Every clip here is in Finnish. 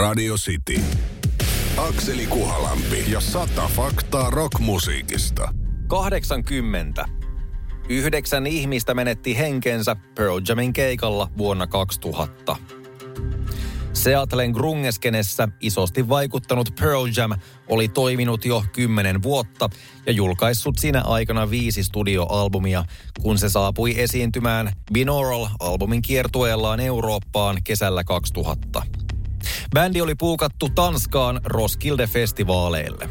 Radio City. Akseli Kuhalampi ja sata faktaa rockmusiikista. 80. Yhdeksän ihmistä menetti henkensä Pearl Jamin keikalla vuonna 2000. Seattlen grungeskenessä isosti vaikuttanut Pearl Jam oli toiminut jo kymmenen vuotta ja julkaissut siinä aikana viisi studioalbumia, kun se saapui esiintymään Binaural-albumin kiertueellaan Eurooppaan kesällä 2000. Bändi oli puukattu Tanskaan Roskilde-festivaaleille.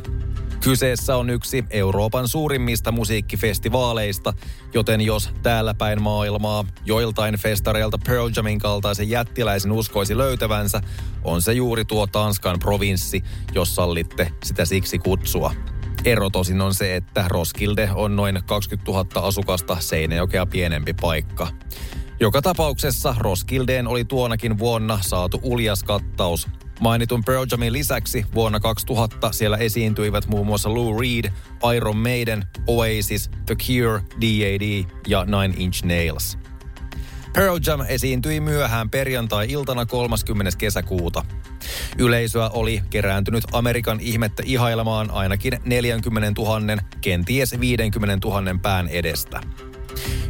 Kyseessä on yksi Euroopan suurimmista musiikkifestivaaleista, joten jos täällä päin maailmaa joiltain festareilta Pearl Jamin kaltaisen jättiläisen uskoisi löytävänsä, on se juuri tuo Tanskan provinssi, jos sallitte sitä siksi kutsua. Ero tosin on se, että Roskilde on noin 20 000 asukasta Seinäjokea pienempi paikka. Joka tapauksessa Roskildeen oli tuonakin vuonna saatu uljas kattaus. Mainitun Pearl Jamin lisäksi vuonna 2000 siellä esiintyivät muun muassa Lou Reed, Iron Maiden, Oasis, The Cure, D.A.D. ja Nine Inch Nails. Pearl Jam esiintyi myöhään perjantai-iltana 30. kesäkuuta. Yleisöä oli kerääntynyt Amerikan ihmettä ihailemaan ainakin 40 000, kenties 50 000 pään edestä.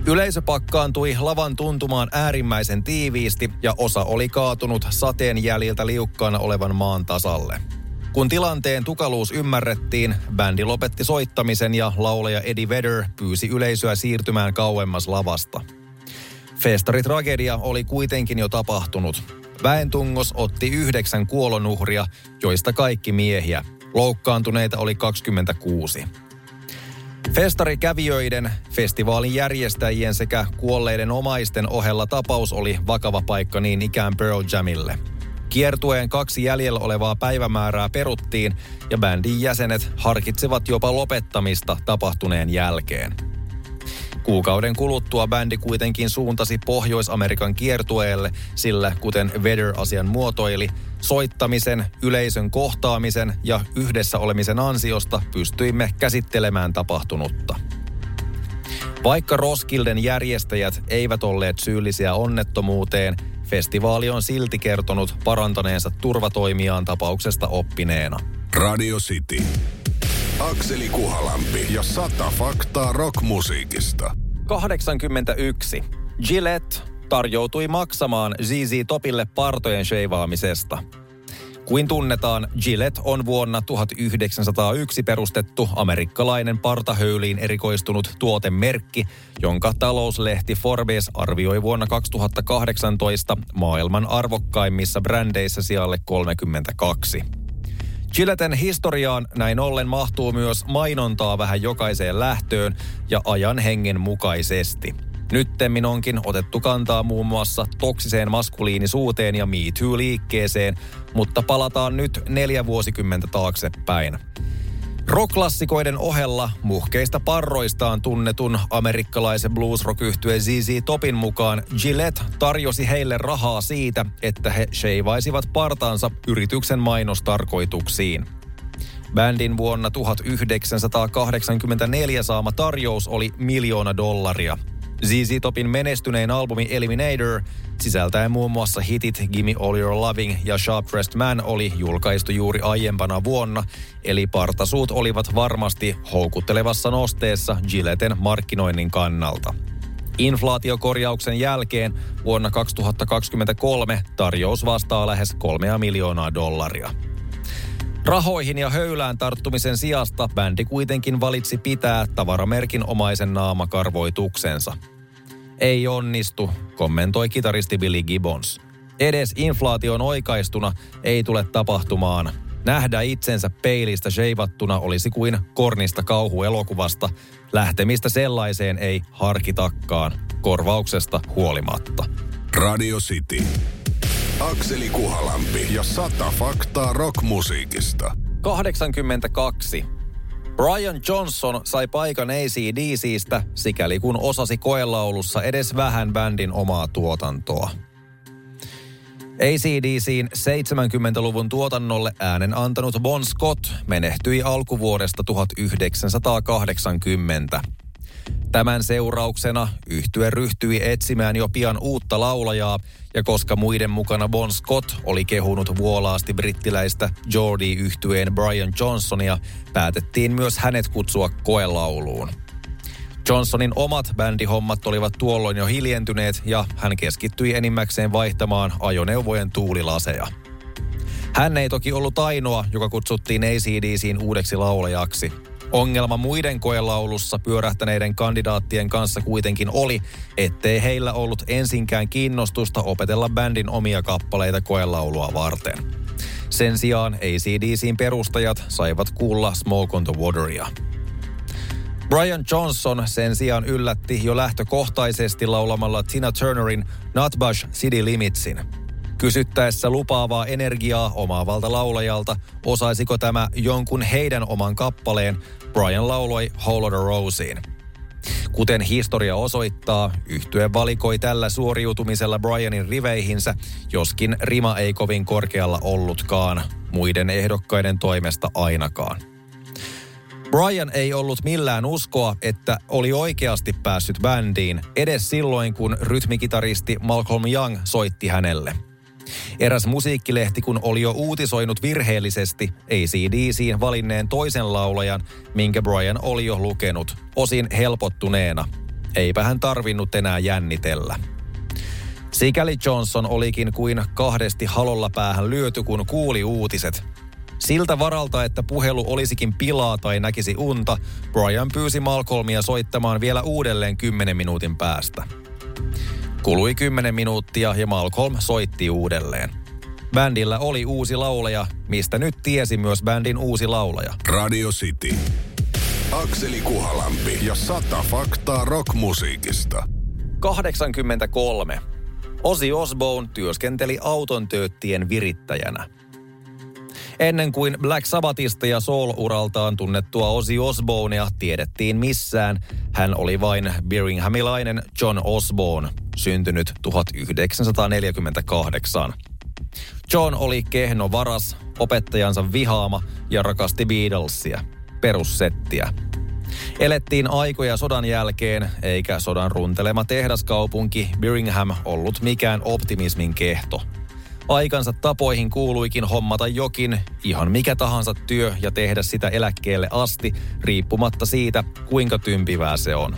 Yleisö pakkaantui lavan tuntumaan äärimmäisen tiiviisti ja osa oli kaatunut sateen jäljiltä liukkaana olevan maan tasalle. Kun tilanteen tukaluus ymmärrettiin, bändi lopetti soittamisen ja lauleja Eddie Vedder pyysi yleisöä siirtymään kauemmas lavasta. Festaritragedia oli kuitenkin jo tapahtunut. Väentungos otti yhdeksän kuolonuhria, joista kaikki miehiä. Loukkaantuneita oli 26. Festarikävijöiden, festivaalin järjestäjien sekä kuolleiden omaisten ohella tapaus oli vakava paikka niin ikään Pearl Jamille. Kiertueen kaksi jäljellä olevaa päivämäärää peruttiin ja bändin jäsenet harkitsevat jopa lopettamista tapahtuneen jälkeen. Kuukauden kuluttua bändi kuitenkin suuntasi Pohjois-Amerikan kiertueelle, sillä kuten Vedder asian muotoili, soittamisen, yleisön kohtaamisen ja yhdessä olemisen ansiosta pystyimme käsittelemään tapahtunutta. Vaikka Roskilden järjestäjät eivät olleet syyllisiä onnettomuuteen, festivaali on silti kertonut parantaneensa turvatoimiaan tapauksesta oppineena. Radio City. Akseli Kuhalampi ja sata faktaa rockmusiikista. 81. Gillette tarjoutui maksamaan ZZ Topille partojen sheivaamisesta. Kuin tunnetaan, Gillette on vuonna 1901 perustettu amerikkalainen partahöyliin erikoistunut tuotemerkki, jonka talouslehti Forbes arvioi vuonna 2018 maailman arvokkaimmissa brändeissä sijalle 32. Gilletten historiaan näin ollen mahtuu myös mainontaa vähän jokaiseen lähtöön ja ajan hengen mukaisesti. Nyttemmin onkin otettu kantaa muun muassa toksiseen maskuliinisuuteen ja Me Too-liikkeeseen, mutta palataan nyt neljä vuosikymmentä taaksepäin. Rock-klassikoiden ohella muhkeista parroistaan tunnetun amerikkalaisen bluesrock ZZ Topin mukaan Gillette tarjosi heille rahaa siitä, että he sheivaisivat partaansa yrityksen mainostarkoituksiin. Bändin vuonna 1984 saama tarjous oli miljoona dollaria – ZZ Topin menestynein albumi Eliminator, sisältäen muun muassa hitit Gimme All Your Loving ja Sharp Dressed Man oli julkaistu juuri aiempana vuonna, eli partasuut olivat varmasti houkuttelevassa nosteessa Gilletten markkinoinnin kannalta. Inflaatiokorjauksen jälkeen vuonna 2023 tarjous vastaa lähes kolmea miljoonaa dollaria. Rahoihin ja höylään tarttumisen sijasta bändi kuitenkin valitsi pitää tavaramerkin omaisen naamakarvoituksensa. Ei onnistu, kommentoi kitaristi Billy Gibbons. Edes inflaation oikaistuna ei tule tapahtumaan. Nähdä itsensä peilistä sheivattuna olisi kuin kornista kauhuelokuvasta. Lähtemistä sellaiseen ei harkitakaan, korvauksesta huolimatta. Radio City. Akseli Kuhalampi ja sata faktaa rockmusiikista. 82. Brian Johnson sai paikan ACDCistä, sikäli kun osasi koelaulussa edes vähän bändin omaa tuotantoa. ACDCin 70-luvun tuotannolle äänen antanut Bon Scott menehtyi alkuvuodesta 1980. Tämän seurauksena yhtye ryhtyi etsimään jo pian uutta laulajaa, ja koska muiden mukana Bon Scott oli kehunut vuolaasti brittiläistä Geordie yhtyeen Brian Johnsonia, päätettiin myös hänet kutsua koelauluun. Johnsonin omat bändihommat olivat tuolloin jo hiljentyneet ja hän keskittyi enimmäkseen vaihtamaan ajoneuvojen tuulilaseja. Hän ei toki ollut ainoa, joka kutsuttiin ACDCin uudeksi laulajaksi. Ongelma muiden koelaulussa pyörähtäneiden kandidaattien kanssa kuitenkin oli, ettei heillä ollut ensinkään kiinnostusta opetella bändin omia kappaleita koelaulua varten. Sen sijaan ACDCin perustajat saivat kuulla Smoke on the Wateria. Brian Johnson sen sijaan yllätti jo lähtökohtaisesti laulamalla Tina Turnerin Nutbush City Limitsin. Kysyttäessä lupaavaa energiaa omaavalta laulajalta, osaisiko tämä jonkun heidän oman kappaleen, Brian lauloi Whole Lotta Roseen. Kuten historia osoittaa, yhtye valikoi tällä suoriutumisella Brianin riveihinsä, joskin rima ei kovin korkealla ollutkaan, muiden ehdokkaiden toimesta ainakaan. Brian ei ollut millään uskoa, että oli oikeasti päässyt bändiin, edes silloin kun rytmikitaristi Malcolm Young soitti hänelle – Eräs musiikkilehti kun oli jo uutisoinut virheellisesti ACDCin valinneen toisen laulajan, minkä Brian oli jo lukenut, osin helpottuneena. Eipä hän tarvinnut enää jännitellä. Sikäli Johnson olikin kuin kahdesti halolla päähän lyöty, kun kuuli uutiset. Siltä varalta, että puhelu olisikin pilaa tai näkisi unta, Brian pyysi Malcolmia soittamaan vielä uudelleen 10 minuutin päästä. Kului 10 minuuttia ja Malcolm soitti uudelleen. Bändillä oli uusi laulaja, mistä nyt tiesi myös bändin uusi laulaja. Radio City. Akseli Kuhalampi ja sata faktaa rockmusiikista. 83. Ozzy Osbourne työskenteli auton tööttien virittäjänä. Ennen kuin Black Sabbathista ja Soul-uraltaan tunnettua Ozzy Osbournea tiedettiin missään, hän oli vain Birminghamilainen John Osborne, syntynyt 1948. John oli kehno varas, opettajansa vihaama ja rakasti Beatlesia, perussettiä. Elettiin aikoja sodan jälkeen, eikä sodan runtelema tehdaskaupunki Birmingham ollut mikään optimismin kehto. Aikansa tapoihin kuuluikin hommata jokin, ihan mikä tahansa työ ja tehdä sitä eläkkeelle asti, riippumatta siitä, kuinka tympivää se on.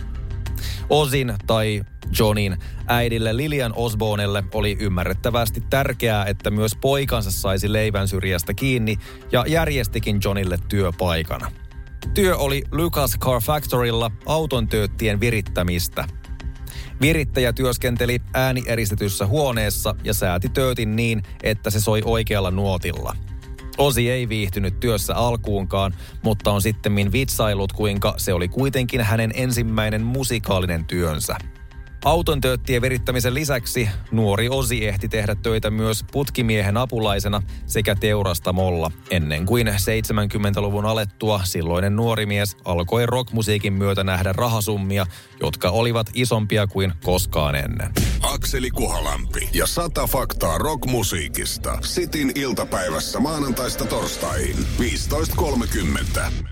Osin tai Johnin äidille Lilian Osbornelle oli ymmärrettävästi tärkeää, että myös poikansa saisi leivän syrjästä kiinni ja järjestikin Johnille työpaikana. Työ oli Lucas Car Factorylla auton tööttien virittämistä. Virittäjä työskenteli äänieristetyssä huoneessa ja sääti töötin niin, että se soi oikealla nuotilla – Osi ei viihtynyt työssä alkuunkaan, mutta on sitten vitsailut, kuinka se oli kuitenkin hänen ensimmäinen musikaalinen työnsä. Auton tööttien verittämisen lisäksi nuori Osi ehti tehdä töitä myös putkimiehen apulaisena sekä teurastamolla, ennen kuin 70-luvun alettua silloinen nuori mies alkoi rockmusiikin myötä nähdä rahasummia, jotka olivat isompia kuin koskaan ennen. Akseli Kuhalampi ja sata faktaa rockmusiikista. Sitin iltapäivässä maanantaista torstaihin 15.30.